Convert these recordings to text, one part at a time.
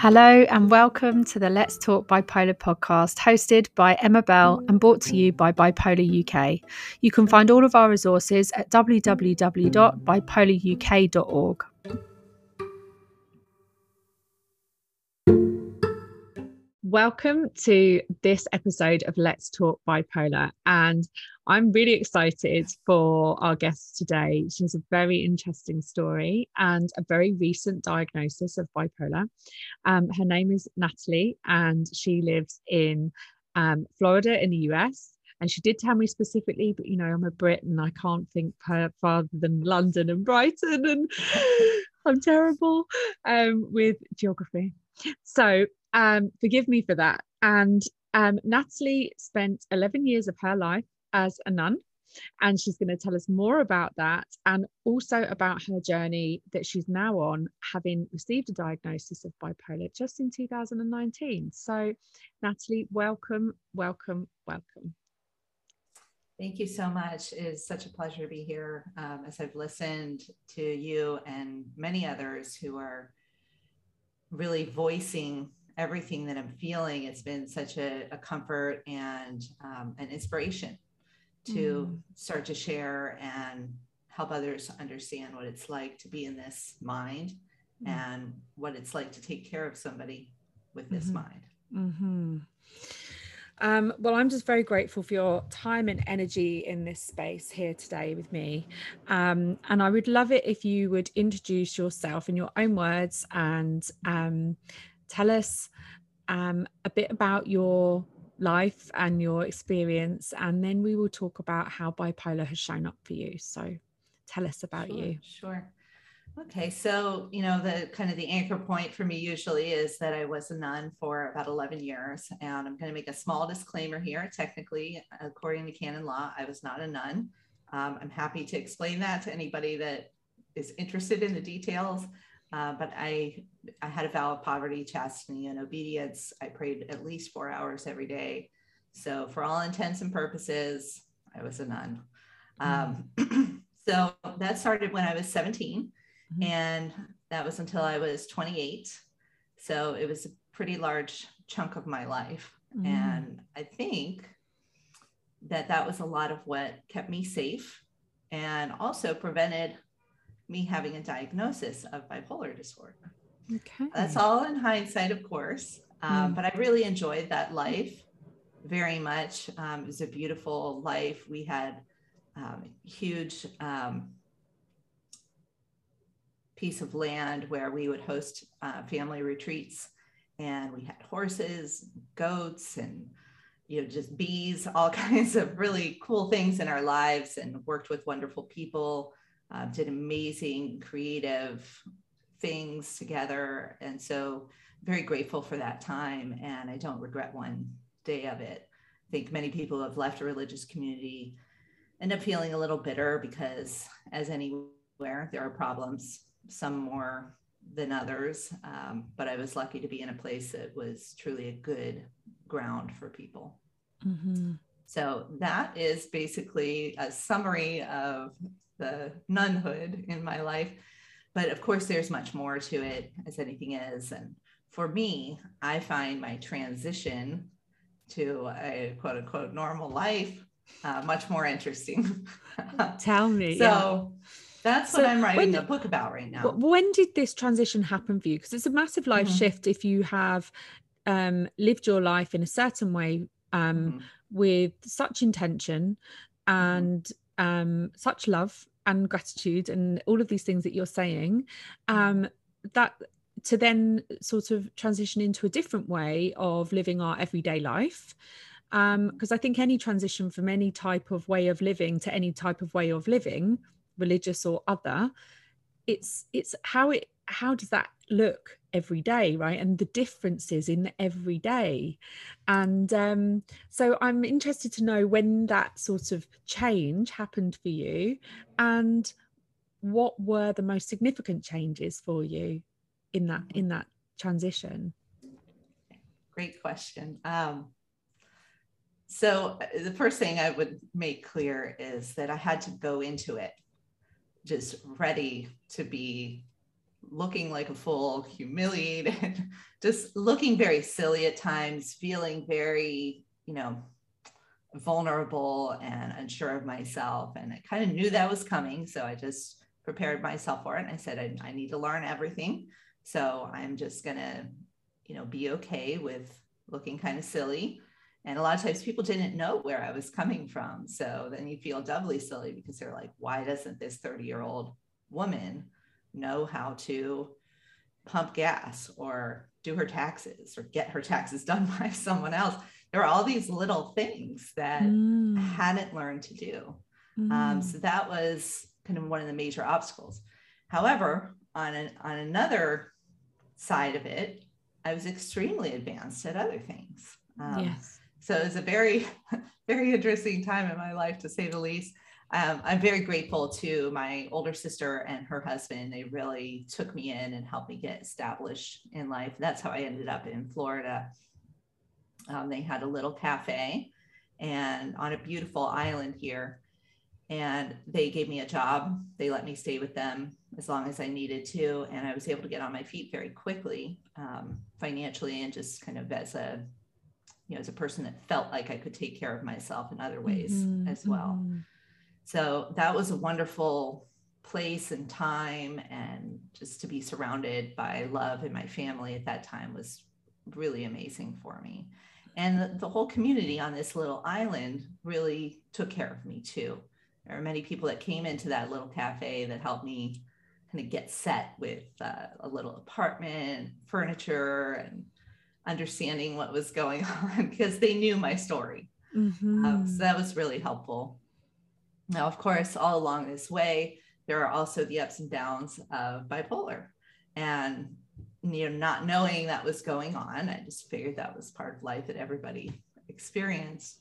Hello, and welcome to the Let's Talk Bipolar podcast, hosted by Emma Bell and brought to you by Bipolar UK. You can find all of our resources at www.bipolaruk.org. Welcome to this episode of Let's Talk Bipolar. And I'm really excited for our guest today. She has a very interesting story and a very recent diagnosis of bipolar. Um, her name is Natalie, and she lives in um, Florida in the US. And she did tell me specifically, but you know, I'm a Brit and I can't think farther than London and Brighton, and I'm terrible um, with geography. So um, forgive me for that. And um, Natalie spent 11 years of her life as a nun, and she's going to tell us more about that and also about her journey that she's now on, having received a diagnosis of bipolar just in 2019. So, Natalie, welcome, welcome, welcome. Thank you so much. It is such a pleasure to be here um, as I've listened to you and many others who are really voicing everything that I'm feeling. It's been such a, a comfort and um, an inspiration to mm. start to share and help others understand what it's like to be in this mind mm. and what it's like to take care of somebody with this mm-hmm. mind. Mm-hmm. Um, well, I'm just very grateful for your time and energy in this space here today with me. Um, and I would love it if you would introduce yourself in your own words and um, tell us um, a bit about your life and your experience, and then we will talk about how bipolar has shown up for you. So tell us about sure, you. Sure. Okay, so you know the kind of the anchor point for me usually is that I was a nun for about 11 years, and I'm going to make a small disclaimer here. Technically, according to canon law, I was not a nun. Um, I'm happy to explain that to anybody that is interested in the details. Uh, but I, I had a vow of poverty, chastity, and obedience. I prayed at least four hours every day. So, for all intents and purposes, I was a nun. Um, so, that started when I was 17, mm-hmm. and that was until I was 28. So, it was a pretty large chunk of my life. Mm-hmm. And I think that that was a lot of what kept me safe and also prevented me having a diagnosis of bipolar disorder. Okay. That's all in hindsight, of course. Um, mm. But I really enjoyed that life very much. Um, it was a beautiful life. We had um, huge um, piece of land where we would host uh, family retreats, and we had horses, goats, and you know just bees, all kinds of really cool things in our lives, and worked with wonderful people uh, did amazing creative things together. And so, very grateful for that time. And I don't regret one day of it. I think many people who have left a religious community end up feeling a little bitter because, as anywhere, there are problems, some more than others. Um, but I was lucky to be in a place that was truly a good ground for people. Mm-hmm. So that is basically a summary of the nunhood in my life. But of course, there's much more to it, as anything is. And for me, I find my transition to a quote unquote normal life uh, much more interesting. Tell me. So yeah. that's so what I'm writing when, a book about right now. When did this transition happen for you? Because it's a massive life mm-hmm. shift if you have um, lived your life in a certain way um, mm-hmm. With such intention mm-hmm. and um, such love and gratitude and all of these things that you're saying um, that to then sort of transition into a different way of living our everyday life. Because um, I think any transition from any type of way of living to any type of way of living, religious or other, it's it's how it how does that look every day right? And the differences in every day. And um, so i'm interested to know when that sort of change happened for you and what were the most significant changes for you in that mm-hmm. in that transition? Great question. Um, so uh, the first thing i would make clear is that i had to go into it just ready to be looking like a fool, humiliated, just looking very silly at times, feeling very, you know, vulnerable and unsure of myself. And I kind of knew that was coming. So I just prepared myself for it. And I said, I, I need to learn everything. So I'm just going to, you know, be okay with looking kind of silly. And a lot of times people didn't know where I was coming from. So then you feel doubly silly because they're like, why doesn't this 30 year old woman know how to pump gas or do her taxes or get her taxes done by someone else? There are all these little things that mm. I hadn't learned to do. Mm. Um, so that was kind of one of the major obstacles. However, on, an, on another side of it, I was extremely advanced at other things. Um, yes. So it was a very, very interesting time in my life, to say the least. Um, I'm very grateful to my older sister and her husband. They really took me in and helped me get established in life. That's how I ended up in Florida. Um, they had a little cafe and on a beautiful island here. And they gave me a job. They let me stay with them as long as I needed to. And I was able to get on my feet very quickly um, financially and just kind of as a, you know, as a person that felt like I could take care of myself in other ways mm-hmm. as well. Mm-hmm. So that was a wonderful place and time. And just to be surrounded by love in my family at that time was really amazing for me. And the, the whole community on this little island really took care of me too. There are many people that came into that little cafe that helped me kind of get set with uh, a little apartment, furniture, and understanding what was going on because they knew my story. Mm-hmm. Um, so that was really helpful. Now, of course, all along this way, there are also the ups and downs of bipolar. And you know, not knowing that was going on, I just figured that was part of life that everybody experienced.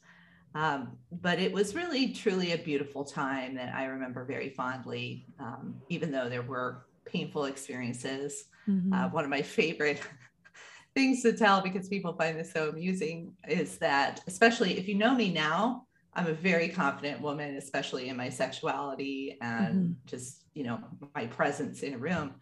Um, but it was really truly a beautiful time that I remember very fondly, um, even though there were painful experiences. Mm-hmm. Uh, one of my favorite things to tell because people find this so amusing is that, especially if you know me now, I'm a very confident woman, especially in my sexuality and mm-hmm. just, you know, my presence in a room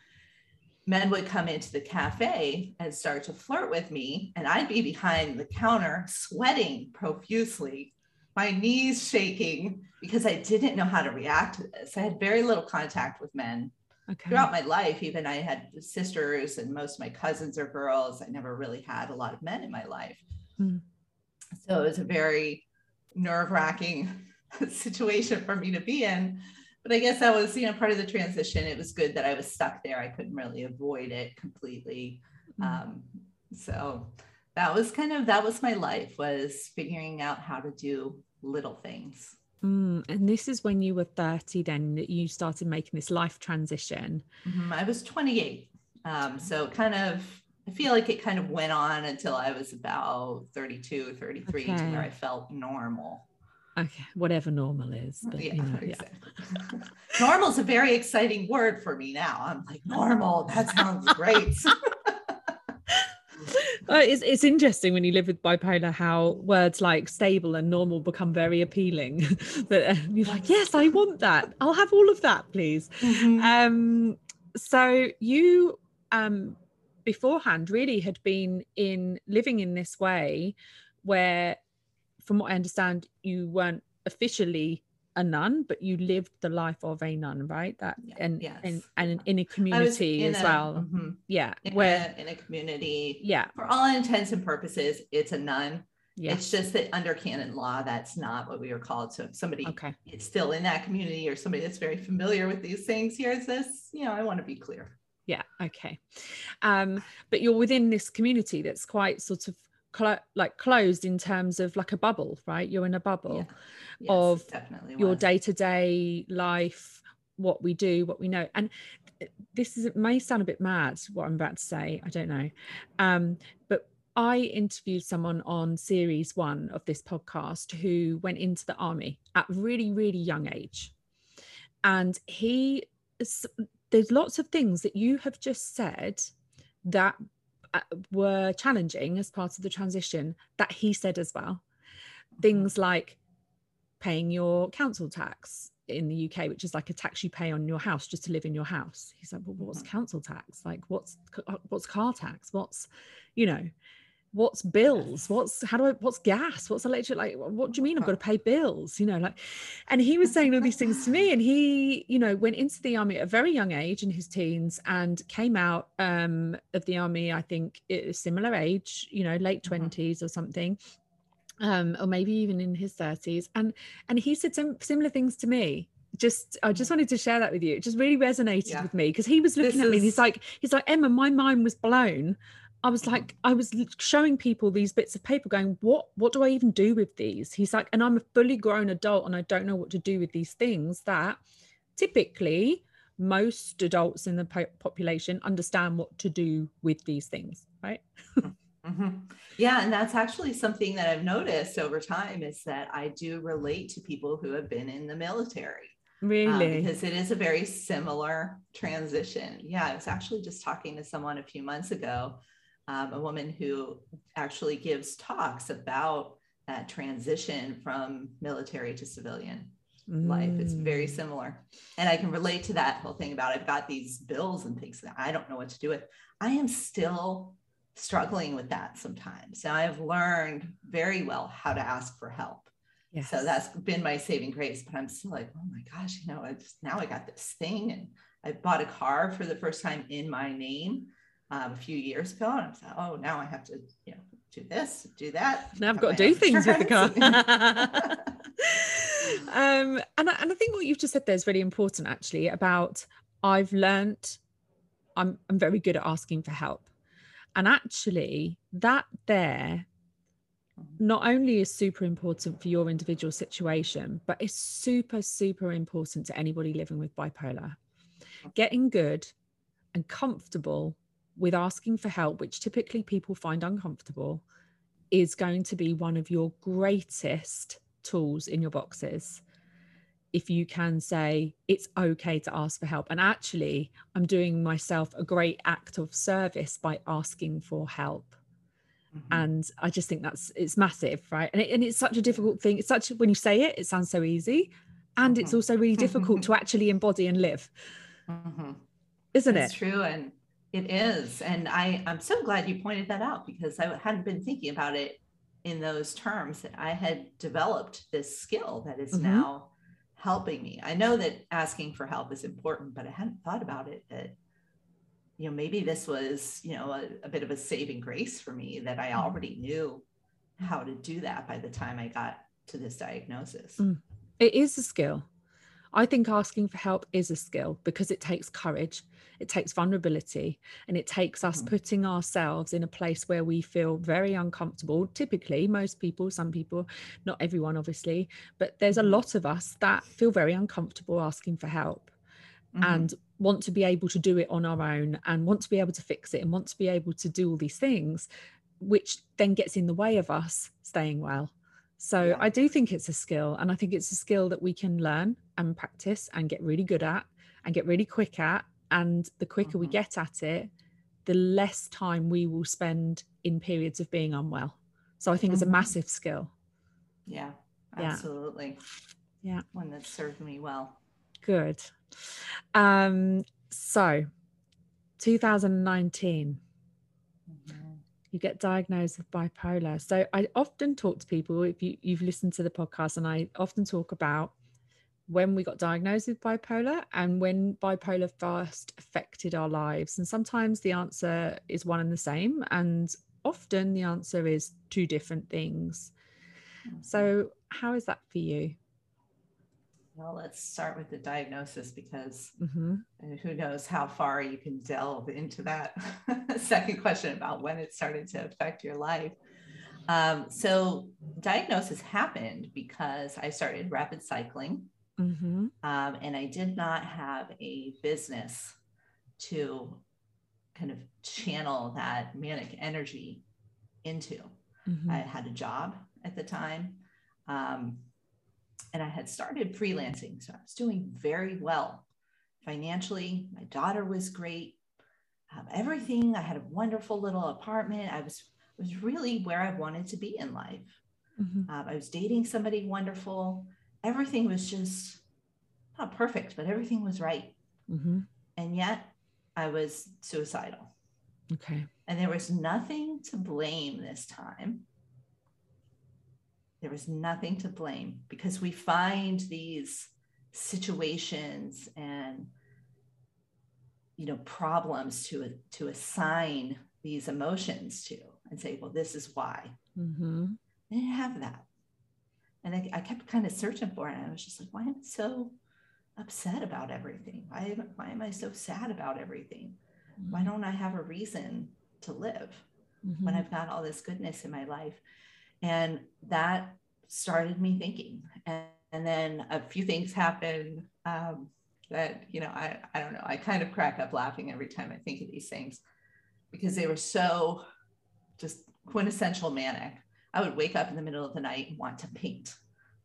men would come into the cafe and start to flirt with me and i'd be behind the counter sweating profusely my knees shaking because i didn't know how to react to this i had very little contact with men okay. throughout my life even i had sisters and most of my cousins are girls i never really had a lot of men in my life mm. so it was a very nerve-wracking situation for me to be in but I guess that was, you know, part of the transition. It was good that I was stuck there. I couldn't really avoid it completely. Mm-hmm. Um, so that was kind of that was my life was figuring out how to do little things. Mm, and this is when you were 30 then that you started making this life transition. Mm-hmm. I was 28. Um, so kind of I feel like it kind of went on until I was about 32, 33 okay. to where I felt normal okay whatever normal is but yeah, you know, exactly. yeah. normal is a very exciting word for me now i'm like normal that sounds great it's, it's interesting when you live with bipolar how words like stable and normal become very appealing that uh, you're like yes i want that i'll have all of that please mm-hmm. um so you um beforehand really had been in living in this way where from what I understand, you weren't officially a nun, but you lived the life of a nun, right? That yeah, and, yes. and and in a community in as a, well. Mm-hmm. Yeah, in where a, in a community. Yeah, for all intents and purposes, it's a nun. Yes. It's just that under canon law, that's not what we are called. So if somebody okay. is still in that community or somebody that's very familiar with these things, here's this, you know, I want to be clear. Yeah. Okay. Um, but you're within this community that's quite sort of cl- like closed in terms of like a bubble right you're in a bubble yeah. yes, of your day-to-day life what we do what we know and this is it may sound a bit mad what i'm about to say i don't know um, but I interviewed someone on series one of this podcast who went into the army at really, really young age. And he, there's lots of things that you have just said that uh, were challenging as part of the transition that he said as well. Things like paying your council tax, in the UK, which is like a tax you pay on your house just to live in your house. He's like, well, what's Mhm. council tax? Like, what's uh, what's car tax? What's, you know, what's bills? What's how do I? What's gas? What's electric? Like, what do you mean I've got to pay bills? You know, like, and he was saying all these things to me, and he, you know, went into the army at a very young age in his teens and came out um, of the army. I think at a similar age, you know, late Mhm. twenties or something um or maybe even in his 30s and and he said some similar things to me just i just wanted to share that with you it just really resonated Yeah. with me because he was looking This at me and he's like he's like emma my mind was blown i was like i was showing people these bits of paper going what what do i even do with these he's like and i'm a fully grown adult and i don't know what to do with these things that typically most adults in the po- population understand what to do with these things right Mhm. Yeah, and that's actually something that I've noticed over time is that I do relate to people who have been in the military um, really because it is a very similar transition. Yeah, I was actually just talking to someone a few months ago, um, a woman who actually gives talks about that transition from military to civilian life. It's very Mm. similar. And I can relate to that whole thing about I've got these bills and things that I don't know what to do with. I am still struggling with that sometimes. Now I've learned very well how to ask for help. yes. So that's been my saving grace. But I'm still like, oh my gosh, you know, I just now I got this thing and I bought a car for the first time in my name um, a few years ago. And I'm like, oh, now I have to, you know, do this, do that. now I've got to do things with the car. um, and, I, and I think what you've just said there is really important, actually, about I've learnt I'm, I'm very good at asking for help. And actually, that there not only is super important for your individual situation, but it's super, super important to anybody living with bipolar. Getting good and comfortable with asking for help, which typically people find uncomfortable, is going to be one of your greatest tools in your boxes. If you can say it's okay to ask for help. And actually, I'm doing myself a great act of service by asking for help Mhm. and i just think that's it's massive right and, it, and it's such a difficult thing it's such when you say it it sounds so easy and it's Mhm. also really difficult to actually embody and live Mhm. isn't That's it true. And it is. And I, I'm so glad you pointed that out because I hadn't been thinking about it in those terms that I had developed this skill that is Mhm. now helping me. I know that asking for help is important, but I hadn't thought about it that, you know, maybe this was, you know, a, a bit of a saving grace for me that I Mhm. already knew how to do that by the time I got to this diagnosis. Mm. it is a skill i think asking for help is a skill because it takes courage it takes vulnerability and it takes us Mhm. putting ourselves in a place where we feel very uncomfortable typically most people some people not everyone obviously but there's a Mhm. lot of us that feel very uncomfortable asking for help Mhm. and want to be able to do it on our own and want to be able to fix it and want to be able to do all these things which then gets in the way of us staying well so Yeah. i do think it's a skill and i think it's a skill that we can learn and practice and get really good at and get really quick at and the quicker we Mhm. get at it the less time we will spend in periods of being unwell so i think it's a Mhm. massive skill yeah, absolutely. Yeah. One that served me well. good um so 2019 Mhm. you get diagnosed with bipolar. So I often talk to people, if you, you've listened to the podcast, and I often talk about when we got diagnosed with bipolar and when bipolar first affected our lives. And sometimes the answer is one and the same, and often the answer is two different things. So, how is that for you? Well, let's start with the diagnosis because hmm uh, who knows how far you can delve into that second question about when it started to affect your life. Um, so, diagnosis happened because I started rapid cycling hmm um, and I did not have a business to kind of channel that manic energy into. hmm I had a job at the time. Um, and I had started freelancing. So I was doing very well financially. My daughter was great. Um, everything. I had a wonderful little apartment. I was was really where I wanted to be in life. hmm Um, I was dating somebody wonderful. Everything was just not perfect, but everything was right. Mm-hmm. And yet I was suicidal. Okay. And there was nothing to blame this time. There was nothing to blame because we find these situations and you know problems to to assign these emotions to and say well this is why Mm-hmm. I didn't have that. And I, I kept kind of searching for it. And I was just like, why am I so upset about everything? Why, am- why am I so sad about everything? Why don't I have a reason to live Mm-hmm. when I've got all this goodness in my life? And that started me thinking. And, and then a few things happened um, that, you know, I, I don't know, I kind of crack up laughing every time I think of these things because they were so just quintessential manic. I would wake up in the middle of the night and want to paint.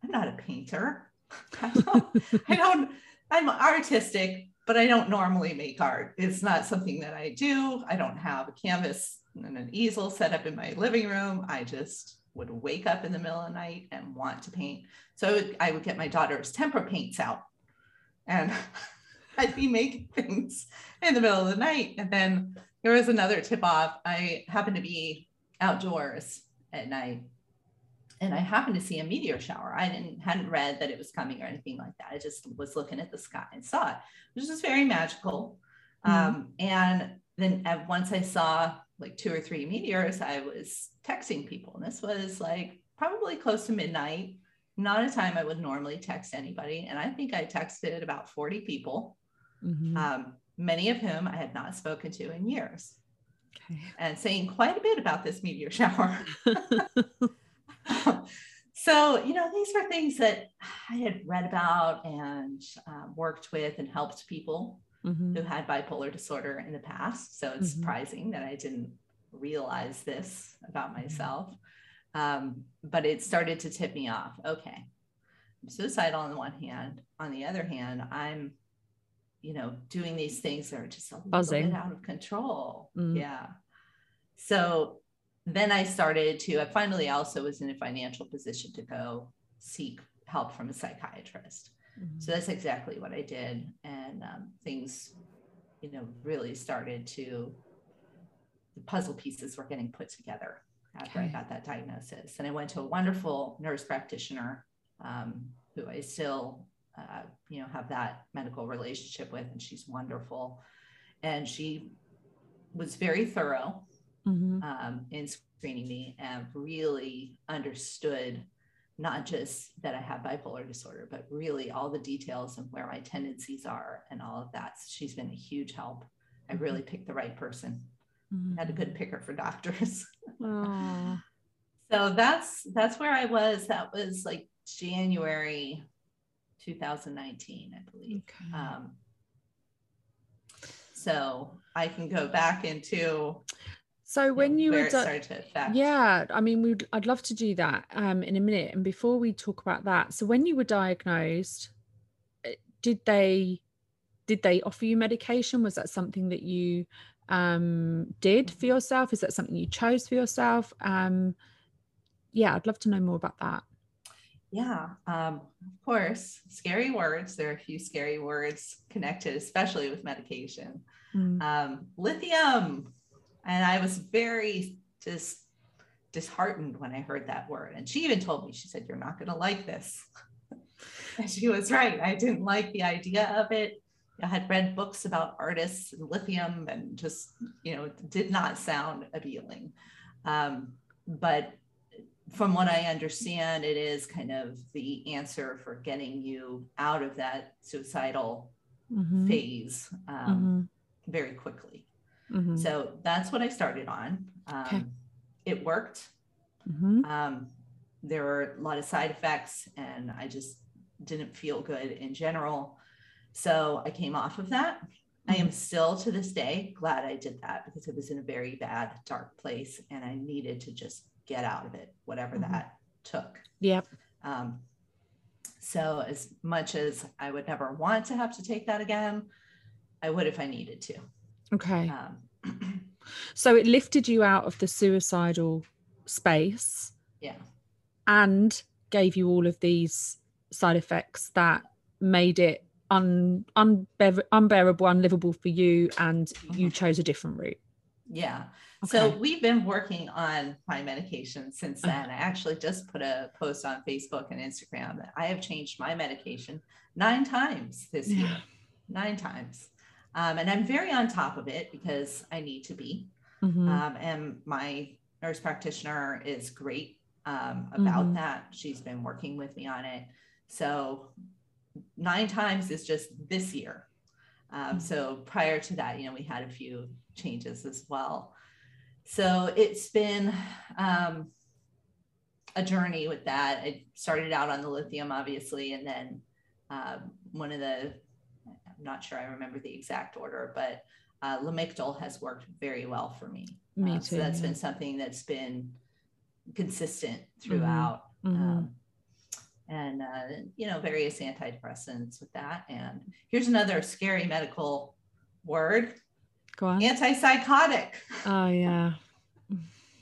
I'm not a painter. I don't, I don't, I'm artistic, but I don't normally make art. It's not something that I do. I don't have a canvas and an easel set up in my living room. I just would wake up in the middle of the night and want to paint. So I would, I would get my daughter's tempera paints out and I'd be making things in the middle of the night. And then there was another tip off. I happened to be outdoors at night and I happened to see a meteor shower. I didn't hadn't read that it was coming or anything like that. I just was looking at the sky and saw it, which was very magical. Mhm. Um, and then uh, once I saw like two or three meteors, I was texting people, and this was like probably close to midnight. Not a time I would normally text anybody, and I think I texted about forty people, Mhm. um, many of whom I had not spoken to in years okay. and saying quite a bit about this meteor shower. so, you know, these were things that I had read about and um, worked with and helped people Mhm. who had bipolar disorder in the past. So it's Mhm. surprising that I didn't realize this about myself. Um, but it started to tip me off. Okay, I'm suicidal on the one hand. On the other hand, I'm, you know, doing these things that are just a little Buzzing. bit out of control. Mm. Yeah. So then I started to, I finally also was in a financial position to go seek help from a psychiatrist. Mhm. So that's exactly what I did. And um, things, you know, really started to, the puzzle pieces were getting put together after I got that diagnosis. And I went to a wonderful nurse practitioner um, who I still, uh, you know, have that medical relationship with. And she's wonderful. And she was very thorough Mhm. um, in screening me and really understood not just that I have bipolar disorder, but really all the details and where my tendencies are and all of that. She's been a huge help. I really picked the right person. Had a good picker for doctors. So that's that's where I was. That was like January 2019, I believe. Okay. Um, so I can go back into So when you were di- started to affect. yeah, I mean, we'd I'd love to do that um, in a minute. And before we talk about that, so when you were diagnosed, eh, did they did they offer you medication? Was that something that you um, did for yourself? Is that something you chose for yourself? Um, yeah, I'd love to know more about that. Yeah, um, of course, scary words. There are a few scary words connected, especially with medication. Mm, Um, lithium. And I was very just disheartened when I heard that word. And she even told me, she said, You're not going to like this. and she was right. I didn't like the idea of it. I had read books about artists and lithium and just, you know, it did not sound appealing. Um, but from what I understand, it is kind of the answer for getting you out of that suicidal mhm, phase um, mhm, very quickly. mhm, So that's what I started on. Um, Okay. It worked. mhm. Um, there were a lot of side effects, and I just didn't feel good in general. So I came off of that. I Mm-hmm. am still to this day glad I did that because it was in a very bad, dark place, and I needed to just get out of it, whatever Mhm. that took. Yep. Um, so as much as I would never want to have to take that again, I would if I needed to. Okay. Um, So it lifted you out of the suicidal space yeah. and gave you all of these side effects that made it un, unbear- unbearable, unlivable for you, and you Mhm. chose a different route. Yeah. So we've been working on my medication since Uh. then. I actually just put a post on Facebook and Instagram that I have changed my medication nine times this year, Yeah. nine times. Um, and I'm very on top of it because I need to be. Mhm. Um, and my nurse practitioner is great um, about Mhm. that. She's been working with me on it. So nine times is just this year. Um, Mhm. So prior to that, you know, we had a few changes as well. So it's been um, a journey with that. I started out on the lithium, obviously, and then um, one of the, I'm not sure I remember the exact order, but uh, Lamictal has worked very well for me. Me Uh, too. So that's yeah. been something that's been consistent throughout. Mhm. Um, and, uh, you know, various antidepressants with that. And here's another scary medical word Go on. antipsychotic. Oh yeah.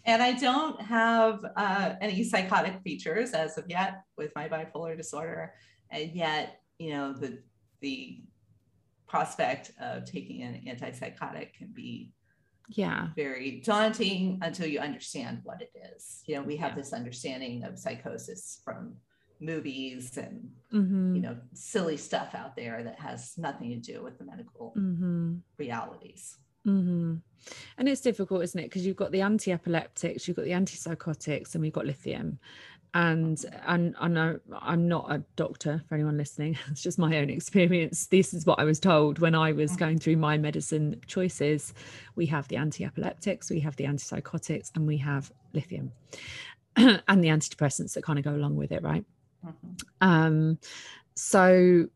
And I don't have uh, any psychotic features as of yet with my bipolar disorder. And yet, you know, the, the prospect of taking an antipsychotic can be Yeah. very daunting until you understand what it is. You know, we have Yeah. this understanding of psychosis from movies and, hmm you know, silly stuff out there that has nothing to do with the medical hmm realities. Hmm And it's difficult, isn't it? Because you've got the anti-epileptics, you've got the antipsychotics, and we've got lithium. And and I know I'm not a doctor for anyone listening. It's just my own experience. This is what I was told when I was Mhm. going through my medicine choices. We have the anti-epileptics, we have the antipsychotics, and we have lithium, and the antidepressants that kind of go along with it, right? Mhm. um so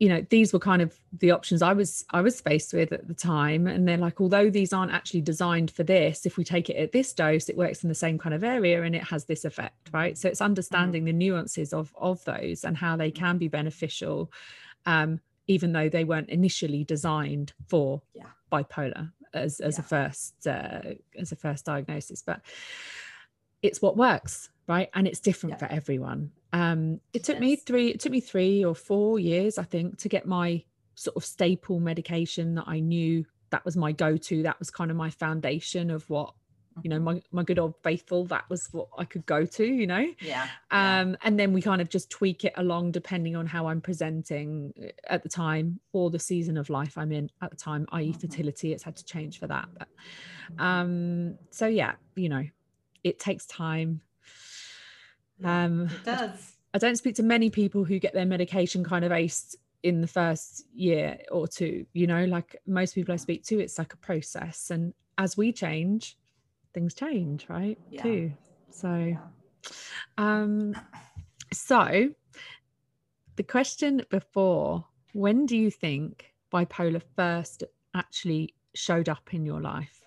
you know these were kind of the options i was i was faced with at the time. And they're like although these aren't actually designed for this if we take it at this dose it works in the same kind of area and it has this effect right? So it's understanding the nuances of of those and how they can be beneficial um even though they weren't initially designed for Yeah. bipolar as as a first uh, as a first diagnosis. But it's what works right? And it's different Yeah. for everyone um it took me three it took me three or four years i think to get my sort of staple medication that i knew that was my go-to that was kind of my foundation of what you know Mhm. my, my good old faithful that was what i could go to you know yeah. yeah. um and then we kind of just tweak it along depending on how i'm presenting uh, at the time or the season of life i'm in at the time i.e Mhm. fertility it's had to change for that but Mhm. um so yeah you know it takes time Yeah, um it does. i don't speak to many people who get their medication kind of aced in the first year or two you know like most people i speak to it's like a process and as we change things change right Yeah. too so Yeah. um so the question before when do you think bipolar first actually showed up in your life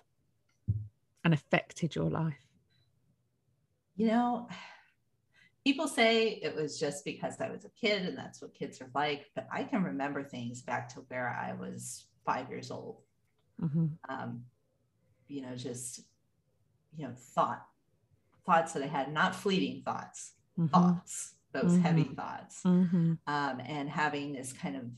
and affected your life You know, people say it was just because I was a kid and that's what kids are like, but I can remember things back to where I was five years old. Mhm. Um, you know, just, you know, thought, thoughts that I had, not fleeting thoughts, Mhm. thoughts, those heavy Mhm. thoughts. Mhm. um, and having this kind of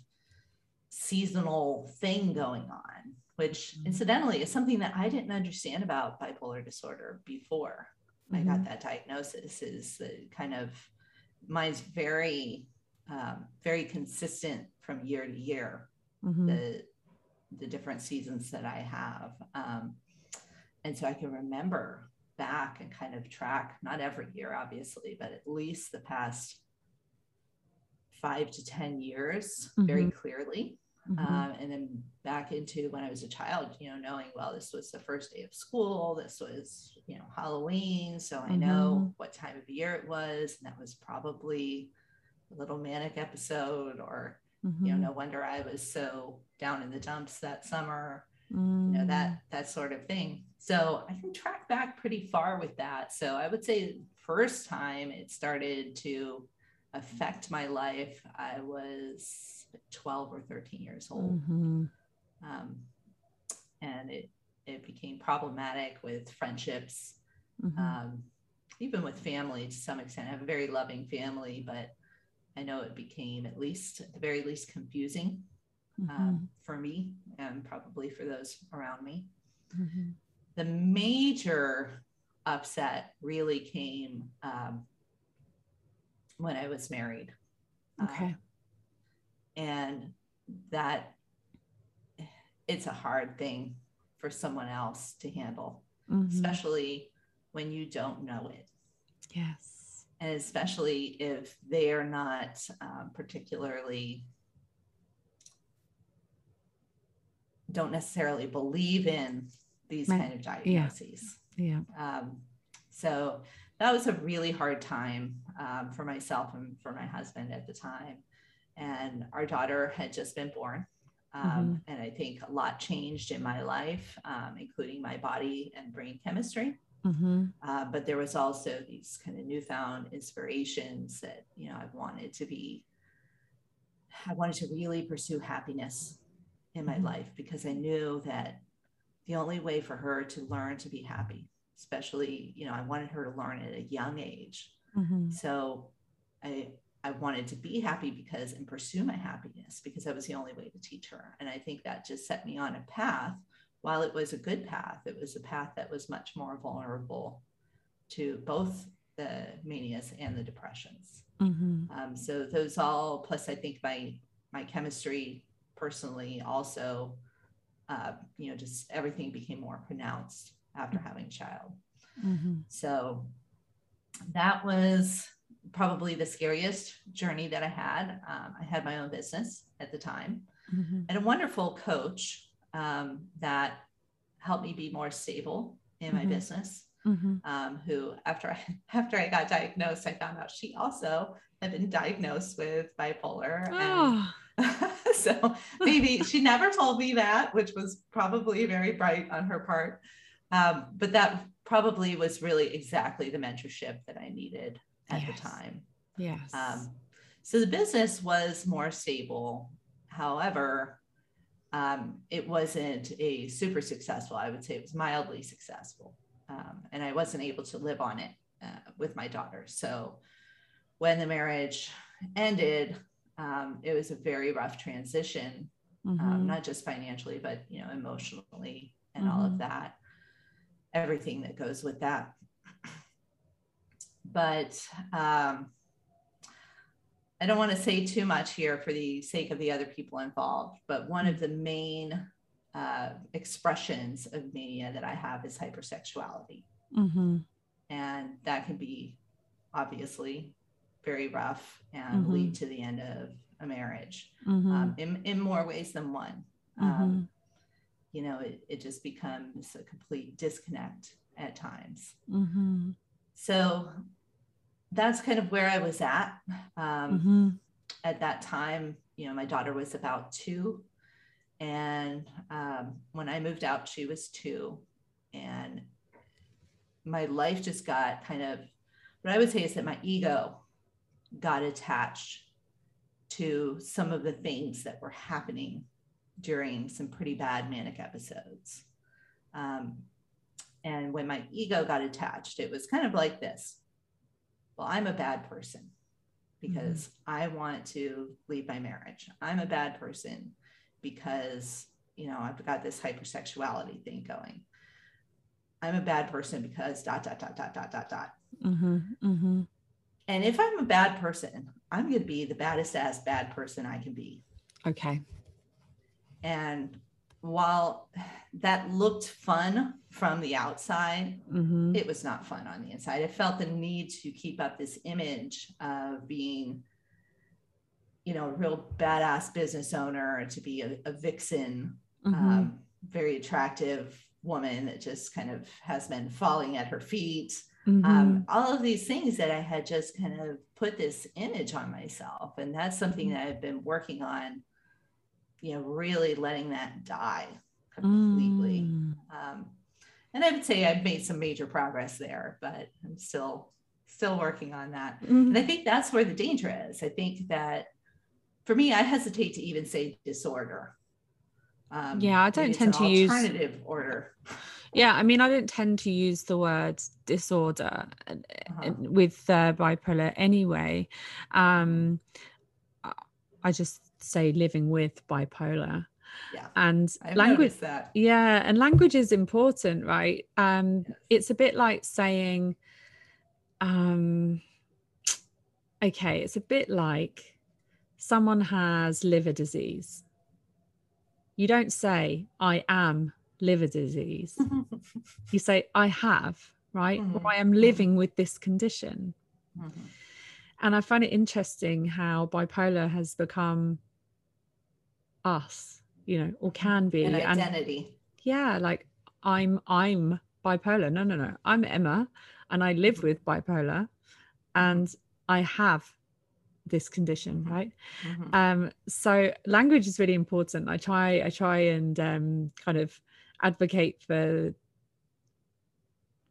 seasonal thing going on, which Mhm. incidentally is something that I didn't understand about bipolar disorder before I got Mhm. that diagnosis. Is the kind of mine's very, um, very consistent from year to year. Mhm. The the different seasons that I have, um, and so I can remember back and kind of track not every year, obviously, but at least the past five to 10 years very clearly. Mhm. Um, and then back into when I was a child, you know, knowing, well, this was the first day of school, this was, you know, Halloween. So I know what time of year it was. And that was probably a little manic episode, or, you know, Mhm. no wonder I was so down in the dumps that summer you Mm. know that that sort of thing so i can track back pretty far with that so i would say first time it started to affect my life i was 12 or 13 years old Mhm. um, and it it became problematic with friendships Mhm. um, even with family to some extent i have a very loving family but I know it became at least at the very least confusing Mhm. um, for me and probably for those around me. Mhm. The major upset really came um, when I was married. Okay. And that it's a hard thing for someone else to handle, Mhm. especially when you don't know it. Yes. And especially if they are not um, particularly, don't necessarily believe in these Right. kind of diagnoses. Yeah. Um, so that was a really hard time um, for myself and for my husband at the time. And our daughter had just been born. Um, And I think a lot changed in my life, um, including my body and brain chemistry. Mhm. Uh, but there was also these kind of newfound inspirations that, you know, I wanted to be, I wanted to really pursue happiness in my Mhm. life because I knew that the only way for her to learn to be happy, especially, you know, I wanted her to learn at a young age. Mhm. So I, I wanted to be happy because and pursue my happiness because that was the only way to teach her. And I think that just set me on a path. While it was a good path, it was a path that was much more vulnerable to both the manias and the depressions. Mhm. Um, so those all, plus I think my my chemistry personally also, uh, you know, just everything became more pronounced after having a child. Mhm. So that was probably the scariest journey that I had. Um, I had my own business at the time Mhm. and a wonderful coach um, that helped me be more stable in my Mhm. business. Mhm. Um, who, after I after I got diagnosed, I found out she also had been diagnosed with bipolar. And Oh, so maybe she never told me that, which was probably very bright on her part. Um, but that probably was really exactly the mentorship that I needed at Yes. the time. yes. Um, so the business was more stable. However, um, it wasn't a super successful. I would say it was mildly successful. Um, and I wasn't able to live on it uh, with my daughter. So when the marriage ended, um, it was a very rough transition, um, Mhm. not just financially, but you know, emotionally and all of Mhm. that, everything that goes with that. But um, I don't want to say too much here for the sake of the other people involved, but one of the main uh, expressions of mania that I have is hypersexuality. Mhm. And that can be obviously very rough and Mhm. lead to the end of a marriage Mhm. um, in, in more ways than one. Um, you know, it, it just becomes a complete disconnect at times. Mhm. So that's kind of where I was at. Um, Mhm. At that time, you know, my daughter was about two. And um, when I moved out, she was two. And my life just got kind of, what I would say is that my ego got attached to some of the things that were happening during some pretty bad manic episodes. Um, and when my ego got attached, it was kind of like this Well, I'm a bad person because I want to leave my marriage. I'm a bad person because, you know, I've got this hypersexuality thing going. I'm a bad person because dot, dot, dot, dot, dot, dot, dot. Mhm. Mhm. And if I'm a bad person, I'm going to be the baddest ass bad person I can be. Okay. And while that looked fun from the outside, Mhm. it was not fun on the inside. I felt the need to keep up this image of being, you know, a real badass business owner, to be a, a vixen, Mhm. um, very attractive woman that just kind of has been falling at her feet. Mhm. Um, all of these things that I had just kind of put this image on myself. And that's something Mhm. that I've been working on, you know, really letting that die completely. Mm. Um, and I would say I've made some major progress there, but I'm still still working on that. Mhm. And I think that's where the danger is. I think that for me, I hesitate to even say disorder. Um, Yeah, I don't tend to use- alternative order. yeah i mean i don't tend to use the word disorder uh-huh. with uh, bipolar anyway um i just say living with bipolar yeah and I've language yeah and language is important right um yes. it's a bit like saying um okay it's a bit like someone has liver disease you don't say i am liver disease you say i have right mm-hmm. or i am living mm-hmm. with this condition mm-hmm. and i find it interesting how bipolar has become us you know or can be an identity and, yeah like i'm i'm bipolar no no no i'm emma and i live with bipolar mm-hmm. and i have this condition mm-hmm. right mm-hmm. um so language is really important i try i try and um kind of advocate for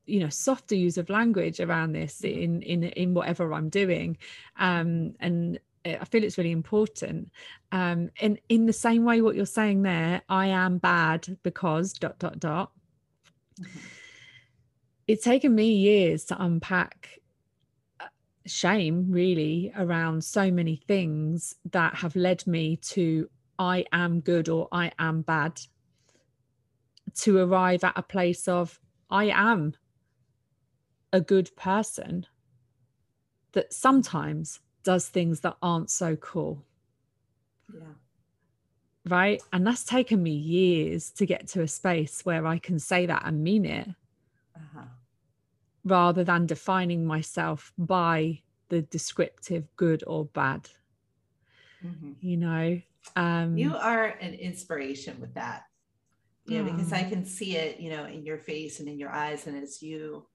you know softer use of language around this mm-hmm. in in in whatever i'm doing um and I feel it's really important. Um, and in the same way, what you're saying there, I am bad because dot dot dot. Mm-hmm. It's taken me years to unpack uh, shame, really, around so many things that have led me to I am good or I am bad. To arrive at a place of I am a good person. That sometimes does things that aren't so cool. Yeah. Right. And that's taken me years to get to a space where I can say that and mean it uh-huh. rather than defining myself by the descriptive good or bad. Mm-hmm. You know, um, you are an inspiration with that. You know, because I can see it, you know, in your face and in your eyes, and as you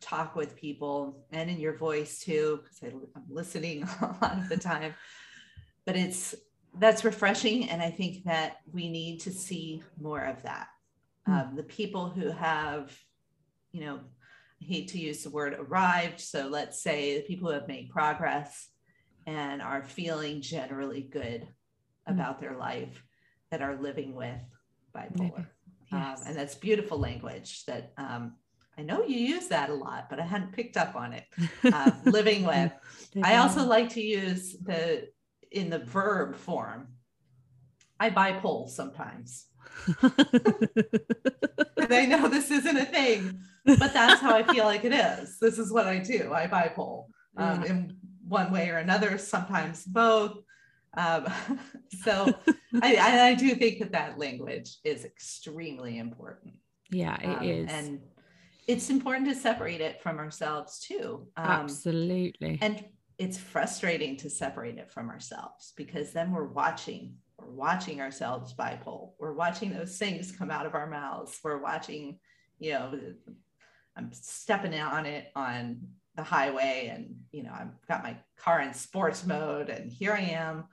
talk with people and in your voice too, because I'm listening a lot of the time. But it's that's refreshing. And I think that we need to see more of that. Mm. Um, the people who have, you know, I hate to use the word arrived. So let's say the people who have made progress and are feeling generally good mm. about their life that are living with bipolar. Yes. Um, and that's beautiful language that um, I know you use that a lot, but I hadn't picked up on it. Uh, living with. I also like to use the in the verb form. I bipolar sometimes. and I know this isn't a thing, but that's how I feel like it is. This is what I do. I bipolar um, yeah. in one way or another, sometimes both. Um, so I, I, do think that that language is extremely important. Yeah, it um, is. And it's important to separate it from ourselves too. Um, Absolutely. And it's frustrating to separate it from ourselves because then we're watching, we're watching ourselves bipolar. We're watching those things come out of our mouths. We're watching, you know, I'm stepping on it on the highway and, you know, I've got my car in sports mode and here I am,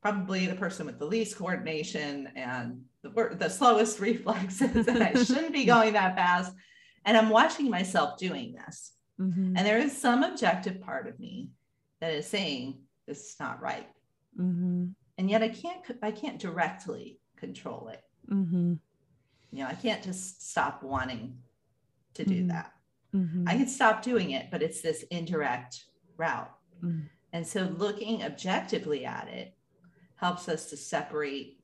probably the person with the least coordination and the, the slowest reflexes and I shouldn't be going that fast and I'm watching myself doing this. Mm-hmm. And there is some objective part of me that is saying this is not right. Mm-hmm. And yet I can't I can't directly control it. Mm-hmm. You know, I can't just stop wanting to do mm-hmm. that. Mm-hmm. I can stop doing it, but it's this indirect route. Mm. And so looking objectively at it helps us to separate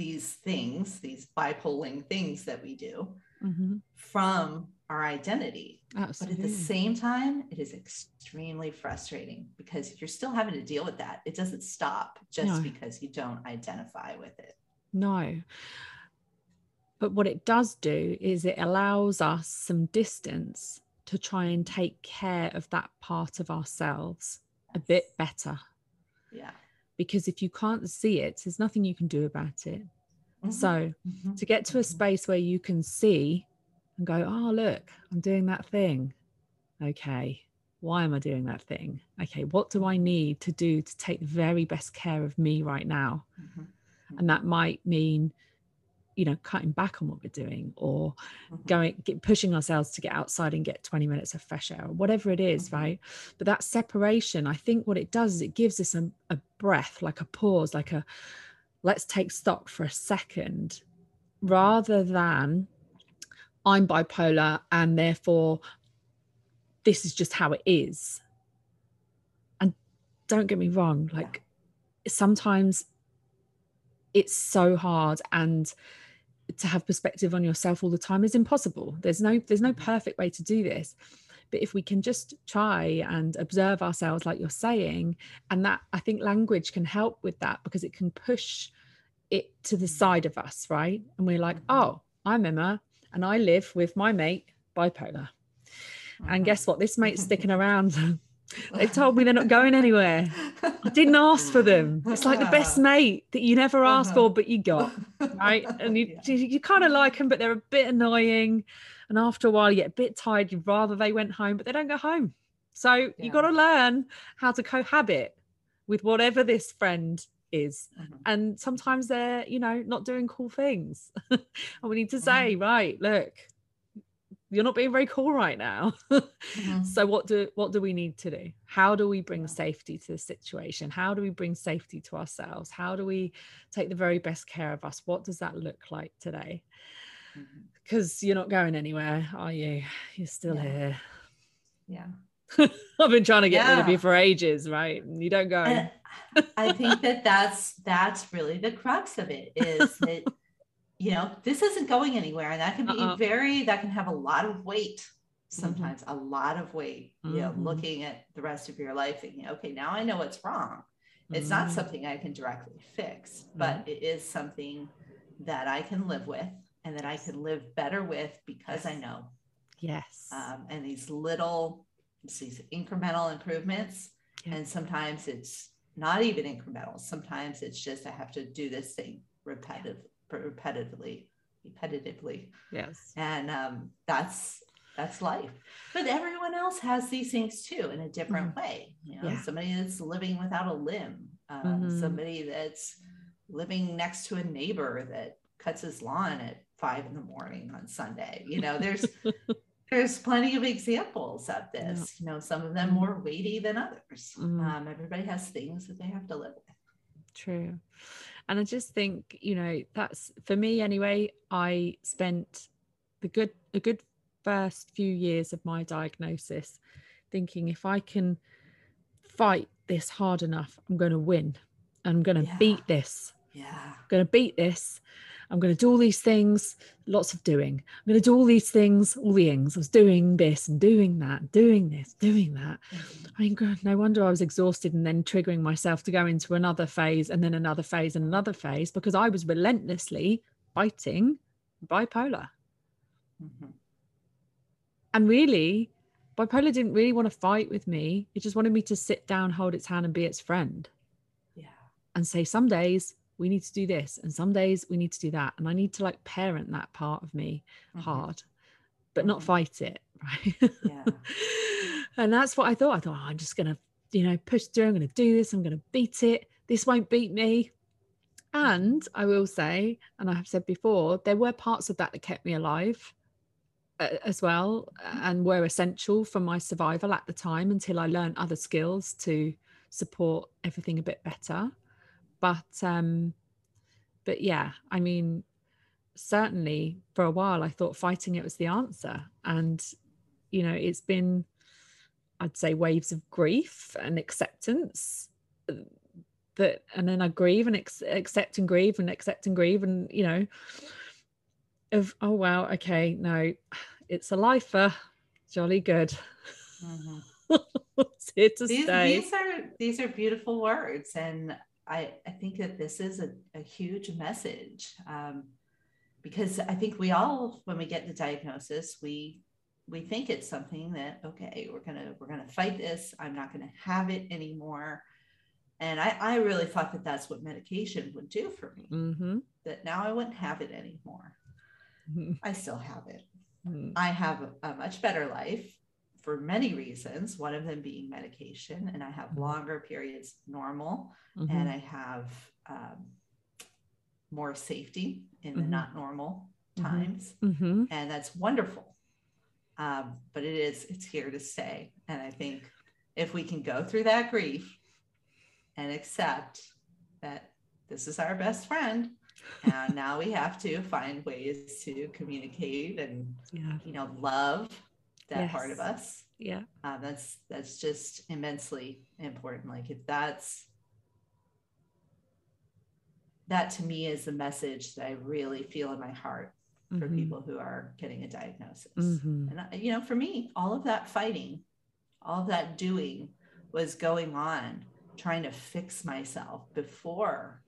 these things, these bipoling things that we do mm-hmm. from our identity. Absolutely. But at the same time, it is extremely frustrating because you're still having to deal with that. It doesn't stop just no. because you don't identify with it. No. But what it does do is it allows us some distance to try and take care of that part of ourselves yes. a bit better. Yeah because if you can't see it, there's nothing you can do about it. Mm-hmm. So mm-hmm. to get to a mm-hmm. space where you can see and go, oh, look, I'm doing that thing. Okay. Why am I doing that thing? Okay. What do I need to do to take the very best care of me right now? Mm-hmm. And that might mean you know cutting back on what we're doing or mm-hmm. going get, pushing ourselves to get outside and get 20 minutes of fresh air or whatever it is, mm-hmm. right but that separation i think what it does is it gives us a, a breath like a pause like a let's take stock for a second rather than I'm bipolar and therefore this is just how it is. And don't get me wrong, like sometimes it's so hard and to have perspective on yourself all the time is impossible. There's no there's no perfect way to do this. But if we can just try and observe ourselves like you're saying and that I think language can help with that because it can push it to the mm-hmm. side of us, right? And we're like, mm-hmm. "Oh, I'm Emma and I live with my mate bipolar. And uh-huh. guess what? This mate's sticking around. They've told me they're not going anywhere. I didn't ask for them. It's like the best mate that you never asked for, but you got, right? And you, yeah. you, you kind of like them, but they're a bit annoying. And after a while, you get a bit tired. You'd rather they went home, but they don't go home. So yeah. you got to learn how to cohabit with whatever this friend is mm-hmm. and sometimes they're you know not doing cool things and we need to say mm-hmm. right look you're not being very cool right now mm-hmm. so what do what do we need to do how do we bring safety to the situation how do we bring safety to ourselves how do we take the very best care of us what does that look like today because mm-hmm. you're not going anywhere are you you're still yeah. here yeah I've been trying to get yeah. rid of you for ages, right? You don't go. And I think that that's that's really the crux of it is that you know this isn't going anywhere, and that can be uh-uh. very that can have a lot of weight. Mm-hmm. Sometimes mm-hmm. a lot of weight. Mm-hmm. You know, mm-hmm. looking at the rest of your life, thinking, okay, now I know what's wrong. It's mm-hmm. not something I can directly fix, but mm-hmm. it is something that I can live with and that I can live better with because I know. Yes. Um, and these little these incremental improvements. Yeah. And sometimes it's not even incremental. Sometimes it's just I have to do this thing repetitive, repetitively, repetitively. Yes. And um, that's that's life. But everyone else has these things too in a different mm way. You know, yeah. somebody that's living without a limb, um, mm-hmm. somebody that's living next to a neighbor that cuts his lawn at five in the morning on Sunday. You know, there's there's plenty of examples of this. Yeah. You know, some of them more weighty than others. Mm. Um, everybody has things that they have to live with. True. And I just think, you know, that's for me anyway. I spent the good a good first few years of my diagnosis thinking if I can fight this hard enough, I'm going to win. I'm going to yeah. beat this. Yeah. I'm going to beat this. I'm going to do all these things, lots of doing. I'm going to do all these things, all the things. I was doing this and doing that, doing this, doing that. Mm-hmm. I mean, God, no wonder I was exhausted and then triggering myself to go into another phase and then another phase and another phase because I was relentlessly fighting bipolar. Mm-hmm. And really, bipolar didn't really want to fight with me. It just wanted me to sit down, hold its hand, and be its friend. Yeah. And say, some days we need to do this and some days we need to do that and i need to like parent that part of me mm-hmm. hard but mm-hmm. not fight it right yeah. and that's what i thought i thought oh, i'm just gonna you know push through i'm gonna do this i'm gonna beat it this won't beat me and i will say and i have said before there were parts of that that kept me alive as well and were essential for my survival at the time until i learned other skills to support everything a bit better but um but yeah i mean certainly for a while i thought fighting it was the answer. And you know it's been i'd say waves of grief and acceptance that uh, and then i grieve and ex- accept and grieve and accept and grieve and you know of oh wow okay no it's a lifer. Jolly good. Mm-hmm. it's here to these, stay these are these are beautiful words and I, I think that this is a, a huge message um, because I think we all, when we get the diagnosis, we we think it's something that okay, we're gonna we're gonna fight this. I'm not gonna have it anymore. And I, I really thought that that's what medication would do for me. Mm-hmm. That now I wouldn't have it anymore. Mm-hmm. I still have it. Mm-hmm. I have a, a much better life for many reasons, one of them being medication, and I have mm-hmm. longer periods normal, mm-hmm. and I have um, more safety in the mm-hmm. not normal mm-hmm. times, mm-hmm. and that's wonderful. Um, but it is it's here to stay, and I think if we can go through that grief and accept that this is our best friend, and now we have to find ways to communicate and Yeah. you know love that part of us Yeah. uh, that's that's just immensely important like if that's that to me is the message that i really feel in my heart for Mhm. people who are getting a diagnosis Mhm. and I, you know for me all of that fighting all of that doing was going on trying to fix myself before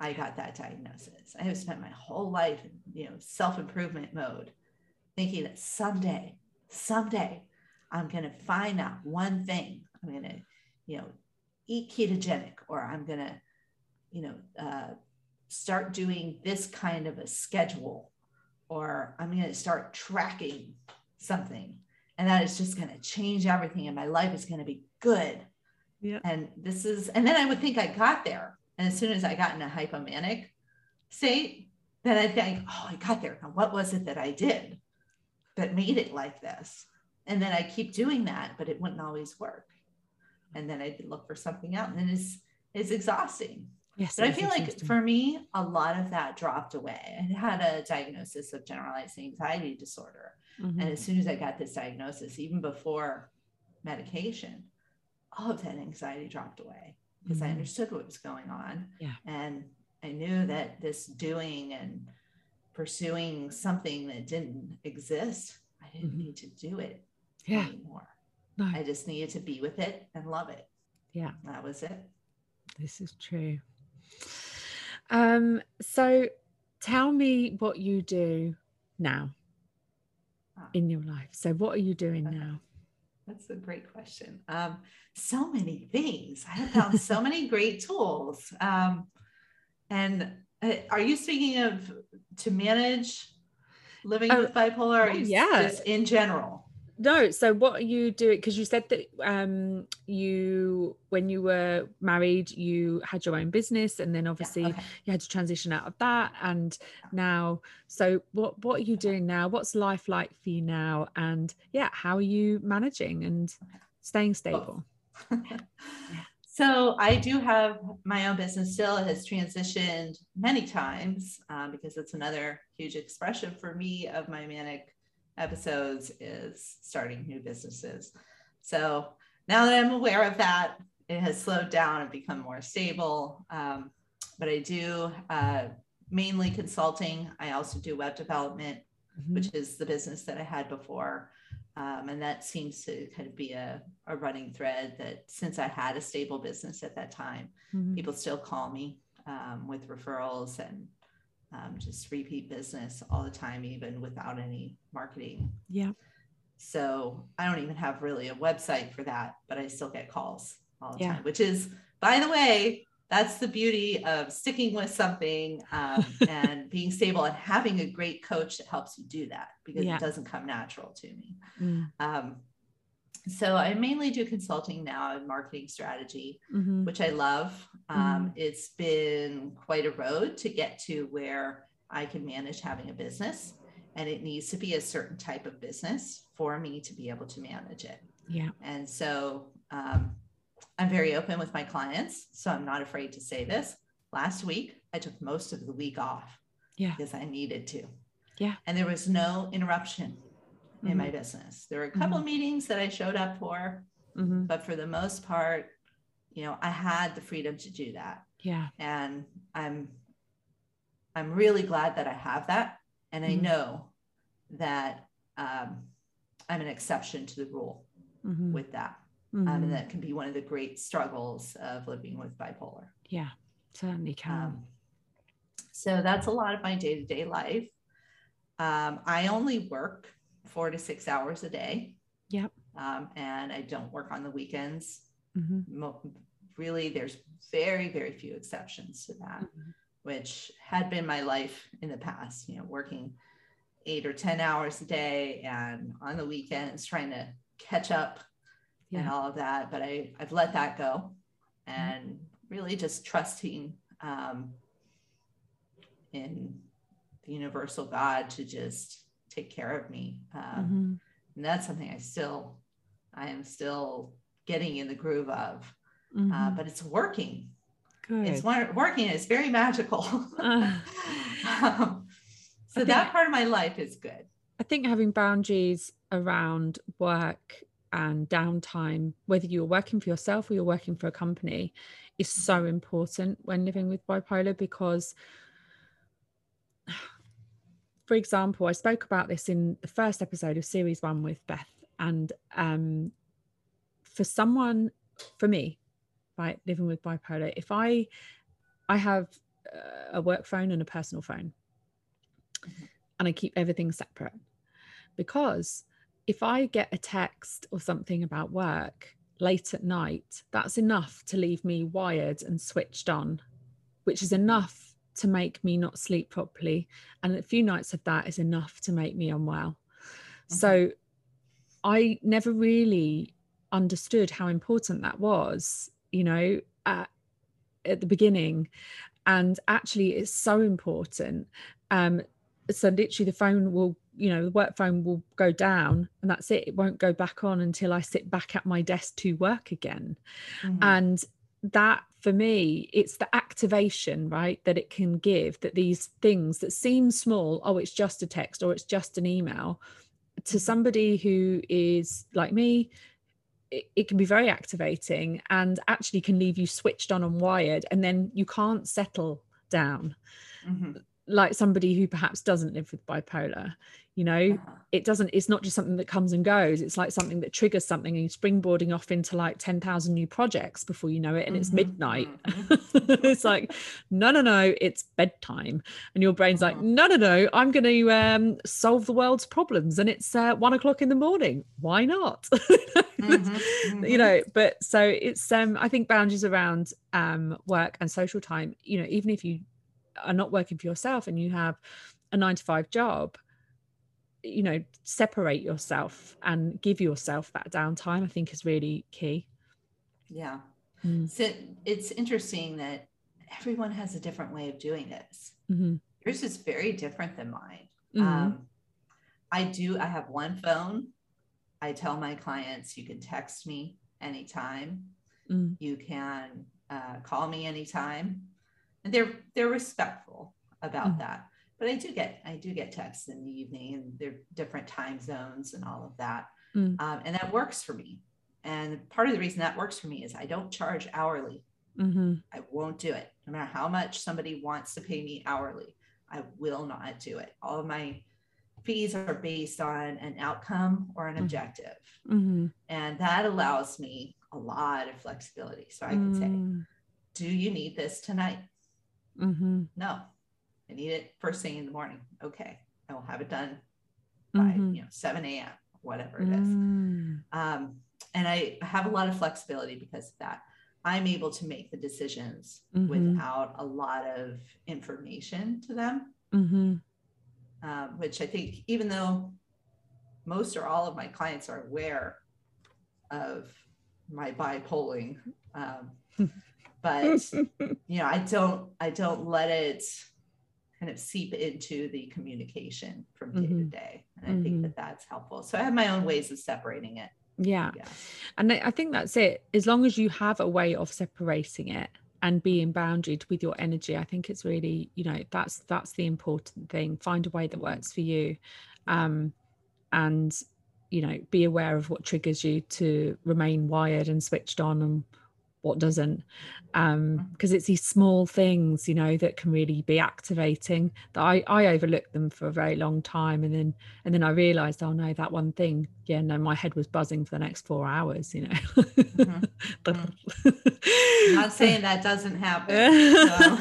i got that diagnosis i have spent my whole life in you know self-improvement mode thinking that someday someday i'm going to find out one thing. I'm going to you know eat ketogenic or i'm going to you know uh, start doing this kind of a schedule or i'm going to start tracking something. And that is just going to change everything and my life is going to be good. Yeah. and this is and then i would think i got there. And as soon as i got in a hypomanic state then i think oh i got there. Now what was it that i did that made it like this and then i keep doing that but it wouldn't always work and then i'd look for something else and it's it's exhausting Yes. but I feel like for me, a lot of that dropped away. I had a diagnosis of generalized anxiety disorder. Mhm. And as soon as I got this diagnosis, even before medication, all of that anxiety dropped away because I Mhm. understood what was going on. Yeah. And I knew that this doing and pursuing something that didn't exist, I didn't Mhm. need to do it Yeah. anymore. No. I just needed to be with it and love it. Yeah. That was it. This is true. Um, so tell me what you do now Ah. in your life. So what are you doing Okay. now? That's a great question. Um, so many things. I have found so many great tools. Um, and are you speaking of to manage living Oh, with bipolar? Or oh, are you s- yeah. just in general? No, so what are you doing? Because you said that um you when you were married, you had your own business and then Yeah, obviously okay. you had to transition out of that and now so what what are you doing now? What's life like for you now? And yeah, how are you managing and staying stable? so I do have my own business still. It has transitioned many times um, because it's another huge expression for me of my manic episodes is starting new businesses. So now that I'm aware of that, it has slowed down and become more stable. Um, but I do uh, mainly consulting. I also do web development Mhm. which is the business that I had before. Um, and that seems to kind of be a, a running thread that since I had a stable business at that time, Mhm. people still call me um, with referrals and um, just repeat business all the time, even without any marketing. Yeah. So I don't even have really a website for that, but I still get calls all the Yeah. time, which is, by the way, that's the beauty of sticking with something um, and being stable and having a great coach that helps you do that because Yeah. it doesn't come natural to me. Mm. Um, so I mainly do consulting now and marketing strategy, Mhm. which I love. Um, It's been quite a road to get to where I can manage having a business, and it needs to be a certain type of business for me to be able to manage it. Yeah. And so um, I'm very open with my clients. So I'm not afraid to say this. Last week, I took most of the week off Yeah. because I needed to. Yeah. And there was no interruption in Mhm. my business. There were a couple meetings that I showed up for, Mhm. but for the most part, you know, I had the freedom to do that. Yeah. And I'm I'm really glad that I have that. And I Mhm. know that um, I'm an exception to the rule Mhm. with that. Um, Mhm. and that can be one of the great struggles of living with bipolar. Yeah. Certainly can. Um, so that's a lot of my day to day life. Um, I only work four to six hours a day. Yep. Um, and I don't work on the weekends. Mhm. Mo- really, there's very, very few exceptions to that, Mhm. which had been my life in the past, you know, working eight or 10 hours a day and on the weekends trying to catch up and all of that. But I, I've let that go and really just trusting um, in the universal God to just take care of me. Um, Mhm. And that's something I still, I am still getting in the groove of, uh, Mhm. but it's working. Good. it's wor- working. It's very magical. Uh, um, so think- that part of my life is good. I think having boundaries around work and downtime, whether you're working for yourself or you're working for a company, is so important when living with bipolar because, for example, I spoke about this in the first episode of series one with Beth. And um, for someone, for me, right, living with bipolar, if I, I have a work phone and a personal phone, and I keep everything separate because if I get a text or something about work late at night, that's enough to leave me wired and switched on, which is enough to make me not sleep properly. And a few nights of that is enough to make me unwell. So I never really understood how important that was, you know, at, at the beginning. And actually, it's so important. Um, so literally, the phone will, you know, the work phone will go down, and that's it. It won't go back on until I sit back at my desk to work again. Mhm. And that for me, it's the activation, right, that it can give that these things that seem small, oh, it's just a text or it's just an email, to Mhm. somebody who is like me, it, it can be very activating and actually can leave you switched on and wired, and then you can't settle down Mhm. Like somebody who perhaps doesn't live with bipolar. You know, Uh-huh. it doesn't it's not just something that comes and goes it's like something that triggers something and you're springboarding off into like 10,000 new projects before you know it and it's Mhm, midnight mhm. it's like no no no it's bedtime and your brain's like Mhm. no no no i'm going to um, solve the world's problems and it's uh, one o'clock in the morning why not Mhm, you mhm. know but so it's um i think boundaries around um work and social time you know even if you are not working for yourself and you have a nine to five job you know separate yourself and give yourself that downtime i think is really key Yeah. Mm. So it's interesting that everyone has a different way of doing this. Mhm. Yours is very different than mine. Mhm. Um, I do, I have one phone. I tell my clients you can text me anytime. Mm. You can uh, call me anytime. And they're they're respectful about Mhm. that. But I do get I do get texts in the evening and they're different time zones and all of that. Mm. Um, and that works for me. And part of the reason that works for me is I don't charge hourly. Mhm. I won't do it. No matter how much somebody wants to pay me hourly, I will not do it. All of my fees are based on an outcome or an Mhm. objective. Mhm. And that allows me a lot of flexibility. So I can say, Mm. Do you need this tonight? Mhm. No. I need it first thing in the morning. Okay. I will have it done by Mhm. you know 7 a.m. whatever it is. Mm. Um, and I have a lot of flexibility because of that. I'm able to make the decisions Mhm. without a lot of information to them, Mhm. um, which I think, even though most or all of my clients are aware of my bipoling, um, but you know, I don't, I don't let it kind of seep into the communication from day to Mhm. day, and I Mhm. think that that's helpful. So I have my own ways of separating it. yeah Yeah. And I I think that's it. As long as you have a way of separating it and being bounded with your energy, I think it's really, you know, that's that's the important thing. Find a way that works for you. Um, and you know, be aware of what triggers you to remain wired and switched on and what doesn't. Um, because it's these small things, you know, that can really be activating that I, I overlooked them for a very long time and then and then I realized, oh no, that one thing, yeah, no, my head was buzzing for the next four hours, you know. Mhm. I'm not saying that doesn't happen. so.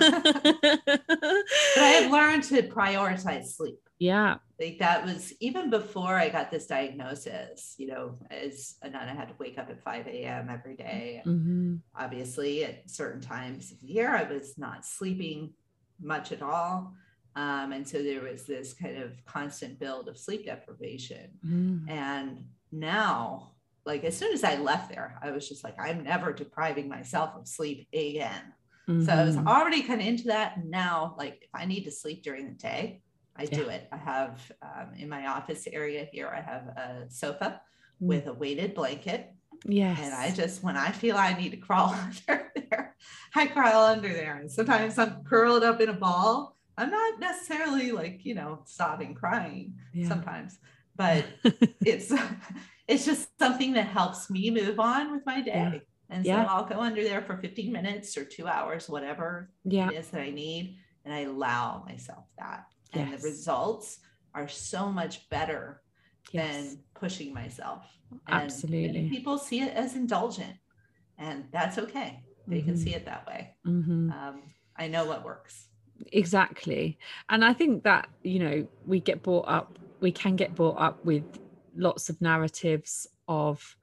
but I have learned to prioritize sleep. Yeah. Like that was even before I got this diagnosis, you know, as a nun, I had to wake up at 5 a.m. every day. hmm Obviously, at certain times of the year, I was not sleeping much at all. Um, and so there was this kind of constant build of sleep deprivation. Mm. And now, like as soon as I left there, I was just like, I'm never depriving myself of sleep again. So I was Mhm. already kind of into that. And now, like, if I need to sleep during the day, I do it. I have um, in my office area here, I have a sofa Mm. with a weighted blanket. yes. And I just, when I feel I need to crawl under there, I crawl under there. And sometimes I'm curled up in a ball. I'm not necessarily like, you know, sobbing, crying yeah. sometimes, but it's it's just something that helps me move on with my day. Yeah. And so yeah. I'll go under there for 15 minutes or two hours, whatever yeah. it is that I need. And I allow myself that. Yes. And the results are so much better yes. than pushing myself. And Absolutely. people see it as indulgent, and that's okay. They mm-hmm. can see it that way. Mm-hmm. Um, I know what works. Exactly. And I think that, you know, we get brought up, we can get brought up with lots of narratives of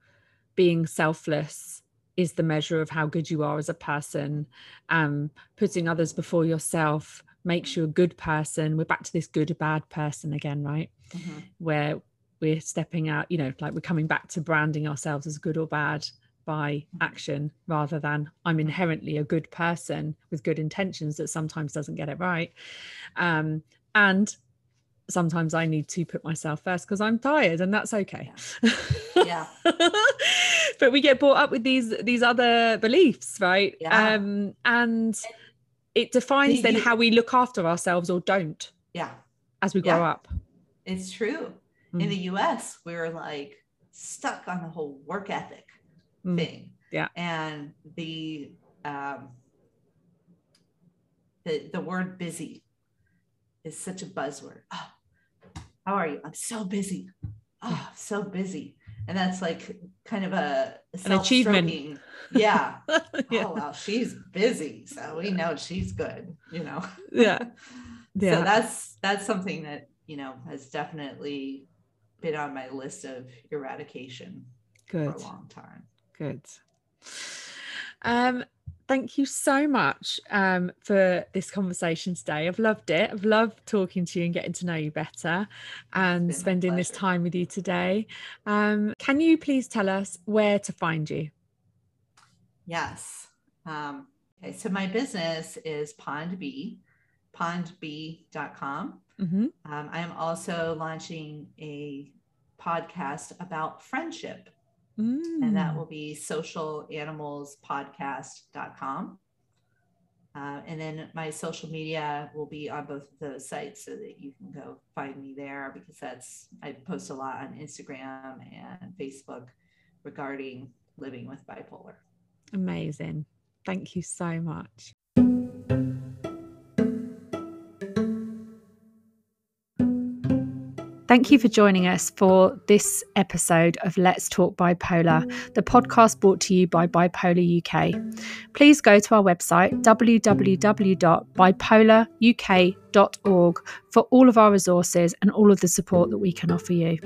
being selfless is the measure of how good you are as a person um putting others before yourself makes you a good person. We're back to this good or bad person again right? Mm-hmm. where we're stepping out you know like we're coming back to branding ourselves as good or bad by action rather than i'm inherently a good person with good intentions that sometimes doesn't get it right. Um, and sometimes i need to put myself first because i'm tired and that's okay. Yeah, yeah. but we get brought up with these these other beliefs right? Yeah. um and it defines then how we look after ourselves or don't yeah as we grow yeah. up it's true mm. in the US, we are like stuck on the whole work ethic mm. thing. Yeah. And the um the the word busy is such a buzzword. Oh, how are you? I'm so busy. Oh, so busy. And that's like kind of a, an achievement. Yeah. yeah. Oh well, she's busy. So we know she's good, you know. Yeah. Yeah. so that's that's something that, you know, has definitely been on my list of eradication Good. for a long time. Good. Um, thank you so much um, for this conversation today. I've loved it. I've loved talking to you and getting to know you better and spending this time with you today. Um, can you please tell us where to find you? Yes. Um, okay, so my business is Pond Bee, pondbee.com. Mm-hmm. Um, I am also launching a podcast about friendship, mm. and that mm. will be socialanimalspodcast.com. Uh, and then my social media will be on both of those sites so that you can go find me there because that's I post a lot on Instagram and Facebook regarding living with bipolar. Amazing. Thank you so much. Thank you for joining us for this episode of Let's Talk Bipolar, the podcast brought to you by Bipolar UK. Please go to our website, www.bipolaruk.org, for all of our resources and all of the support that we can offer you.